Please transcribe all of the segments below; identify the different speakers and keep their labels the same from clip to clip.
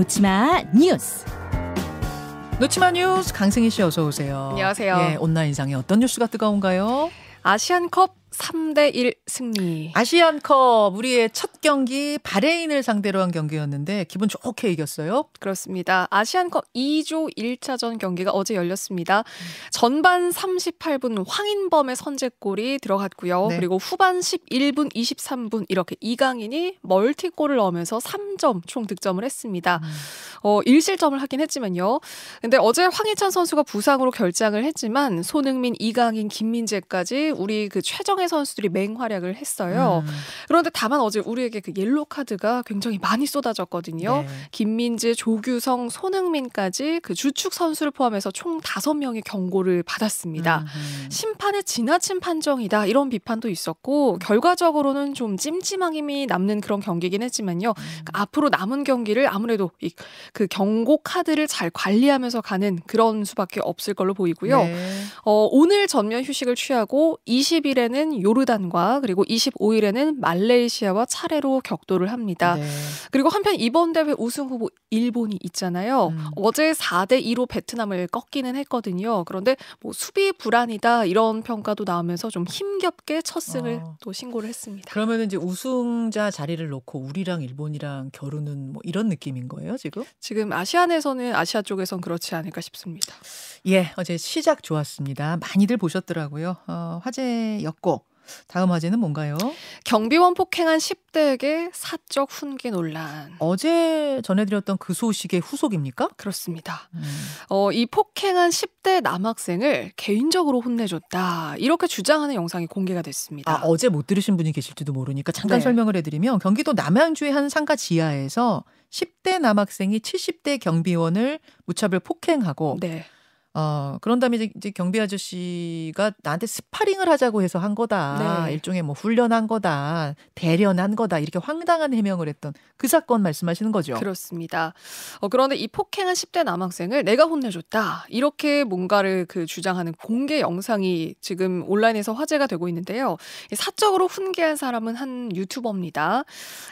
Speaker 1: 놓치마 뉴스.
Speaker 2: 놓치마 뉴스 강승희 씨 어서 오세요.
Speaker 3: 안녕하세요.
Speaker 2: 예, 온라인상에 어떤 뉴스가 뜨거운가요?
Speaker 3: 아시안컵 3대 1 승리.
Speaker 2: 아시안컵 우리의 첫 경기 바레인을 상대로 한 경기였는데 기분 좋게 이겼어요.
Speaker 3: 그렇습니다. 아시안컵 2조 1차전 경기가 어제 열렸습니다. 전반 38분 황인범의 선제골이 들어갔고요.
Speaker 2: 네.
Speaker 3: 그리고 후반 11분, 23분 이렇게 이강인이 멀티골을 넣으면서 3점 총 득점을 했습니다. 어, 1실점을 하긴 했지만요. 근데 어제 황희찬 선수가 부상으로 결장을 했지만 손흥민, 이강인, 김민재까지 우리 그 최정 예 선수들이 맹활약을 했어요.
Speaker 2: 음,
Speaker 3: 그런데 다만 어제 우리에게 그 옐로 카드가 굉장히 많이 쏟아졌거든요.
Speaker 2: 네.
Speaker 3: 김민재, 조규성, 손흥민까지 그 주축 선수를 포함해서 총 다섯 명의 경고를 받았습니다.
Speaker 2: 음, 음.
Speaker 3: 심판의 지나친 판정이다 이런 비판도 있었고 결과적으로는 좀 찜찜함이 남는 그런 경기긴 했지만요. 그러니까 앞으로 남은 경기를 아무래도 이 그 경고 카드를 잘 관리하면서 가는 그런 수밖에 없을 걸로 보이고요.
Speaker 2: 네.
Speaker 3: 어, 오늘 전면 휴식을 취하고 20일에는 요르단과 그리고 25일에는 말레이시아와 차례로 격돌을 합니다.
Speaker 2: 네.
Speaker 3: 그리고 한편 이번 대회 우승 후보 일본이 있잖아요.
Speaker 2: 음.
Speaker 3: 어제 4대 2로 베트남을 꺾기는 했거든요. 그런데 뭐 수비 불안이다 이런 평가도 나오면서 좀 힘겹게 첫 승을
Speaker 2: 어.
Speaker 3: 또 신고를 했습니다.
Speaker 2: 그러면 이제 우승자 자리를 놓고 우리랑 일본이랑 겨루는 뭐 이런 느낌인 거예요 지금?
Speaker 3: 지금 아시안에서는 아시아 쪽에선 그렇지 않을까 싶습니다.
Speaker 2: 예, 어제 시작 좋았습니다. 많이들 보셨더라고요. 어, 화제였고 다음 화제는 뭔가요?
Speaker 3: 경비원 폭행한 10대에게 사적 훈계 논란.
Speaker 2: 어제 전해드렸던 그 소식의 후속입니까?
Speaker 3: 그렇습니다.
Speaker 2: 음.
Speaker 3: 어, 이 폭행한 10대 남학생을 개인적으로 혼내줬다. 이렇게 주장하는 영상이 공개가 됐습니다.
Speaker 2: 아, 어제 못 들으신 분이 계실지도 모르니까 잠깐
Speaker 3: 네.
Speaker 2: 설명을 해드리면 경기도 남양주의 한 상가 지하에서 10대 남학생이 70대 경비원을 무차별 폭행하고
Speaker 3: 네.
Speaker 2: 어, 그런 다음에 이제, 경비 아저씨가 나한테 스파링을 하자고 해서 한 거다.
Speaker 3: 네.
Speaker 2: 일종의 뭐 훈련한 거다. 대련한 거다. 이렇게 황당한 해명을 했던 그 사건 말씀하시는 거죠.
Speaker 3: 그렇습니다. 어, 그런데 이 폭행한 10대 남학생을 내가 혼내줬다. 이렇게 뭔가를 그 주장하는 공개 영상이 지금 온라인에서 화제가 되고 있는데요. 이 사적으로 훈계한 사람은 한 유튜버입니다.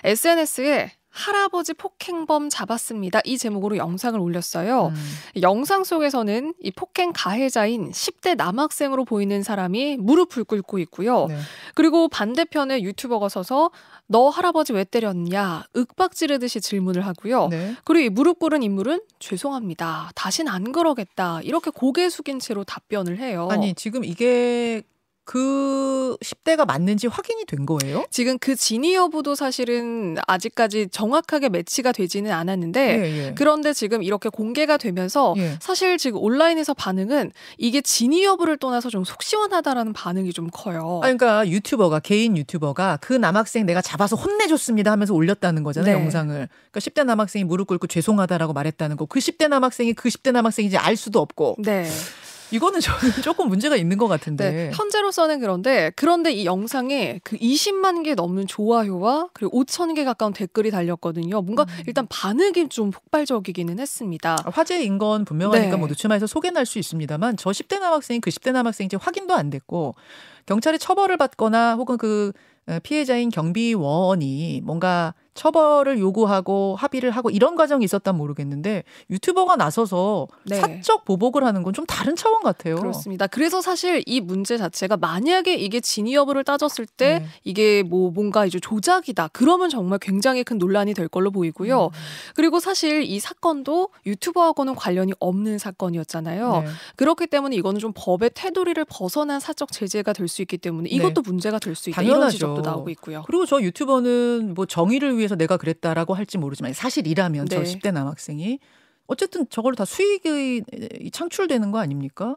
Speaker 3: SNS에 할아버지 폭행범 잡았습니다. 이 제목으로 영상을 올렸어요.
Speaker 2: 음.
Speaker 3: 영상 속에서는 이 폭행 가해자인 10대 남학생으로 보이는 사람이 무릎을 꿇고 있고요.
Speaker 2: 네.
Speaker 3: 그리고 반대편에 유튜버가 서서 너 할아버지 왜 때렸냐? 윽박 지르듯이 질문을 하고요.
Speaker 2: 네.
Speaker 3: 그리고 이 무릎 꿇은 인물은 죄송합니다. 다신 안 그러겠다. 이렇게 고개 숙인 채로 답변을 해요.
Speaker 2: 아니, 지금 이게 그 10대가 맞는지 확인이 된 거예요?
Speaker 3: 지금 그 진위 여부도 사실은 아직까지 정확하게 매치가 되지는 않았는데
Speaker 2: 예, 예.
Speaker 3: 그런데 지금 이렇게 공개가 되면서
Speaker 2: 예.
Speaker 3: 사실 지금 온라인에서 반응은 이게 진위 여부를 떠나서 좀 속 시원하다라는 반응이 좀 커요.
Speaker 2: 아, 그러니까 유튜버가 개인 유튜버가 그 남학생 내가 잡아서 혼내줬습니다 하면서 올렸다는 거잖아요
Speaker 3: 네.
Speaker 2: 영상을. 그러니까 10대 남학생이 무릎 꿇고 죄송하다라고 말했다는 거. 그 10대 남학생이 그 10대 남학생인지 알 수도 없고
Speaker 3: 네.
Speaker 2: 이거는 저는 조금 문제가 있는 것
Speaker 3: 네.
Speaker 2: 같은데.
Speaker 3: 현재로서는 그런데 그런데 이 영상에 그 20만 개 넘는 좋아요와 그리고 5천 개 가까운 댓글이 달렸거든요. 뭔가
Speaker 2: 음.
Speaker 3: 일단 반응이 좀 폭발적이기는 했습니다.
Speaker 2: 화제인 건 분명하니까
Speaker 3: 네.
Speaker 2: 뭐 누추마에서 소개날 수 있습니다만 저 10대 남학생이 그 10대 남학생인지 확인도 안 됐고 경찰이 처벌을 받거나 혹은 그 어, 피해자인 경비원이 뭔가 처벌을 요구하고 합의를 하고 이런 과정이 있었단 모르겠는데 유튜버가 나서서
Speaker 3: 네.
Speaker 2: 사적 보복을 하는 건 좀 다른 차원 같아요.
Speaker 3: 그렇습니다. 그래서 사실 이 문제 자체가 만약에 이게 진위 여부를 따졌을 때
Speaker 2: 네.
Speaker 3: 이게 뭐 뭔가 이제 조작이다. 그러면 정말 굉장히 큰 논란이 될 걸로 보이고요.
Speaker 2: 음.
Speaker 3: 그리고 사실 이 사건도 유튜버하고는 관련이 없는 사건이었잖아요.
Speaker 2: 네.
Speaker 3: 그렇기 때문에 이거는 좀 법의 테두리를 벗어난 사적 제재가 될 수 있기 때문에 이것도 문제가 될 수 있다. 이런
Speaker 2: 네. 당연하죠.
Speaker 3: 지적도 나오고 있고요.
Speaker 2: 그리고 저 유튜버는 뭐 정의를 위해 서 내가 그랬다라고 할지 모르지만 사실이라면 저
Speaker 3: 네.
Speaker 2: 10대 남학생이 어쨌든 저걸로 다 수익이 창출되는 거 아닙니까?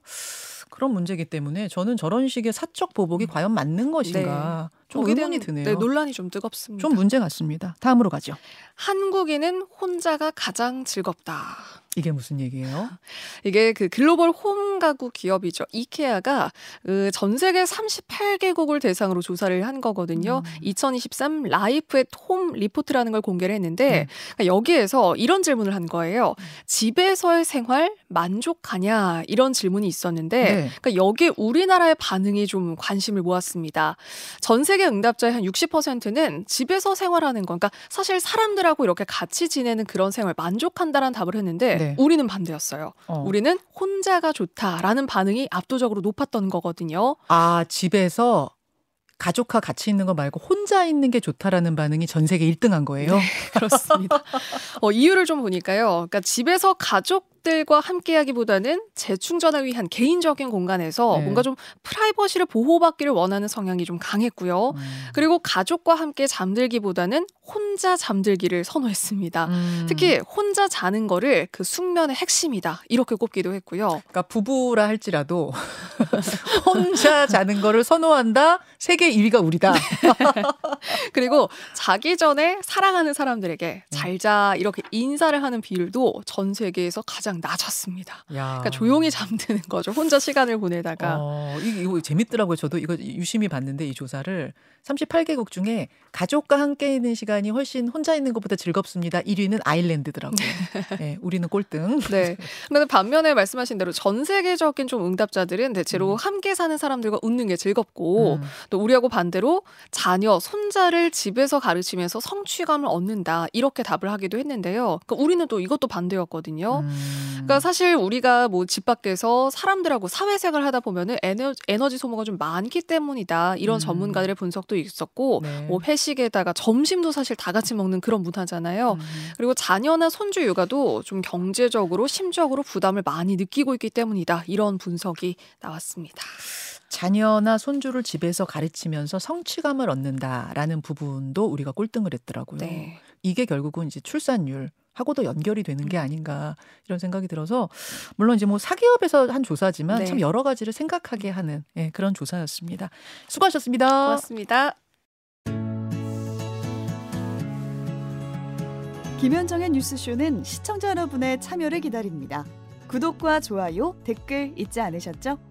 Speaker 2: 그런 문제이기 때문에 저는 저런 식의 사적 보복이 과연 맞는 것인가 좀
Speaker 3: 음. 네. 거기에
Speaker 2: 의문이
Speaker 3: 대한,
Speaker 2: 드네요.
Speaker 3: 네, 논란이 좀 뜨겁습니다.
Speaker 2: 좀 문제 같습니다. 다음으로 가죠.
Speaker 3: 한국인은 혼자가 가장 즐겁다.
Speaker 2: 이게 무슨 얘기예요?
Speaker 3: 이게 그 글로벌 홈 가구 기업이죠. 이케아가 그 전 세계 38개국을 대상으로 조사를 한 거거든요.
Speaker 2: 음.
Speaker 3: 2023 Life at Home Report라는 걸 공개를 했는데
Speaker 2: 네.
Speaker 3: 그러니까 여기에서 이런 질문을 한 거예요. 집에서의 생활 만족하냐 이런 질문이 있었는데
Speaker 2: 네.
Speaker 3: 그러니까 여기에 우리나라의 반응이 좀 관심을 모았습니다. 전 세계 응답자의 한 60%는 집에서 생활하는 건, 그러니까 사실 사람들하고 이렇게 같이 지내는 그런 생활 만족한다라는 답을 했는데
Speaker 2: 네.
Speaker 3: 우리는 반대였어요.
Speaker 2: 어.
Speaker 3: 우리는 혼자가 좋다라는 반응이 압도적으로 높았던 거거든요.
Speaker 2: 아, 집에서 가족과 같이 있는 거 말고 혼자 있는 게 좋다라는 반응이 전 세계 1등한 거예요.
Speaker 3: 네, 그렇습니다. 어, 이유를 좀 보니까요. 그러니까 집에서 가족 들과 함께하기보다는 재충전을 위한 개인적인 공간에서
Speaker 2: 네.
Speaker 3: 뭔가 좀 프라이버시를 보호받기를 원하는 성향이 좀 강했고요.
Speaker 2: 음.
Speaker 3: 그리고 가족과 함께 잠들기보다는 혼자 잠들기를 선호했습니다.
Speaker 2: 음.
Speaker 3: 특히 혼자 자는 거를 그 숙면의 핵심이다 이렇게 꼽기도 했고요.
Speaker 2: 그러니까 부부라 할지라도 혼자 자는 거를 선호한다. 세계 1위가 우리다.
Speaker 3: 그리고 자기 전에 사랑하는 사람들에게
Speaker 2: 음.
Speaker 3: 잘자 이렇게 인사를 하는 비율도 전 세계에서 가장 낮았습니다.
Speaker 2: 야.
Speaker 3: 그러니까 조용히 잠드는 거죠. 혼자 시간을 보내다가
Speaker 2: 어, 이거, 재밌더라고요. 저도 이거 유심히 봤는데 이 조사를 38개국 중에 가족과 함께 있는 시간이 훨씬 혼자 있는 것보다 즐겁습니다. 1위는 아일랜드더라고요. 네, 우리는 꼴등.
Speaker 3: 네. 근데 반면에 말씀하신 대로 전 세계적인 좀 응답자들은 대체로
Speaker 2: 음.
Speaker 3: 함께 사는 사람들과 웃는 게 즐겁고
Speaker 2: 음.
Speaker 3: 또 우리하고 반대로 자녀, 손자를 집에서 가르치면서 성취감을 얻는다 이렇게 답을 하기도 했는데요. 그러니까 우리는 또 이것도 반대였거든요.
Speaker 2: 음.
Speaker 3: 그러니까 사실 우리가 뭐 집 밖에서 사람들하고 사회생활 하다 보면은 에너, 에너지 소모가 좀 많기 때문이다 이런
Speaker 2: 음.
Speaker 3: 전문가들의 분석도 있었고
Speaker 2: 네.
Speaker 3: 뭐 회식에다가 점심도 사실 다 같이 먹는 그런 문화잖아요.
Speaker 2: 음.
Speaker 3: 그리고 자녀나 손주 육아도 좀 경제적으로 심적으로 부담을 많이 느끼고 있기 때문이다 이런 분석이 나왔습니다.
Speaker 2: 자녀나 손주를 집에서 가르치면서 성취감을 얻는다라는 부분도 우리가 꼴등을 했더라고요.
Speaker 3: 네.
Speaker 2: 이게 결국은 이제 출산율 하고도 연결이 되는
Speaker 3: 음.
Speaker 2: 게 아닌가 이런 생각이 들어서 물론 이제 뭐 사기업에서 한 조사지만
Speaker 3: 네.
Speaker 2: 참 여러 가지를 생각하게 하는 예, 그런 조사였습니다. 수고하셨습니다.
Speaker 3: 고맙습니다.
Speaker 1: 김현정의 뉴스쇼는 시청자 여러분의 참여를 기다립니다. 구독과 좋아요, 댓글 잊지 않으셨죠?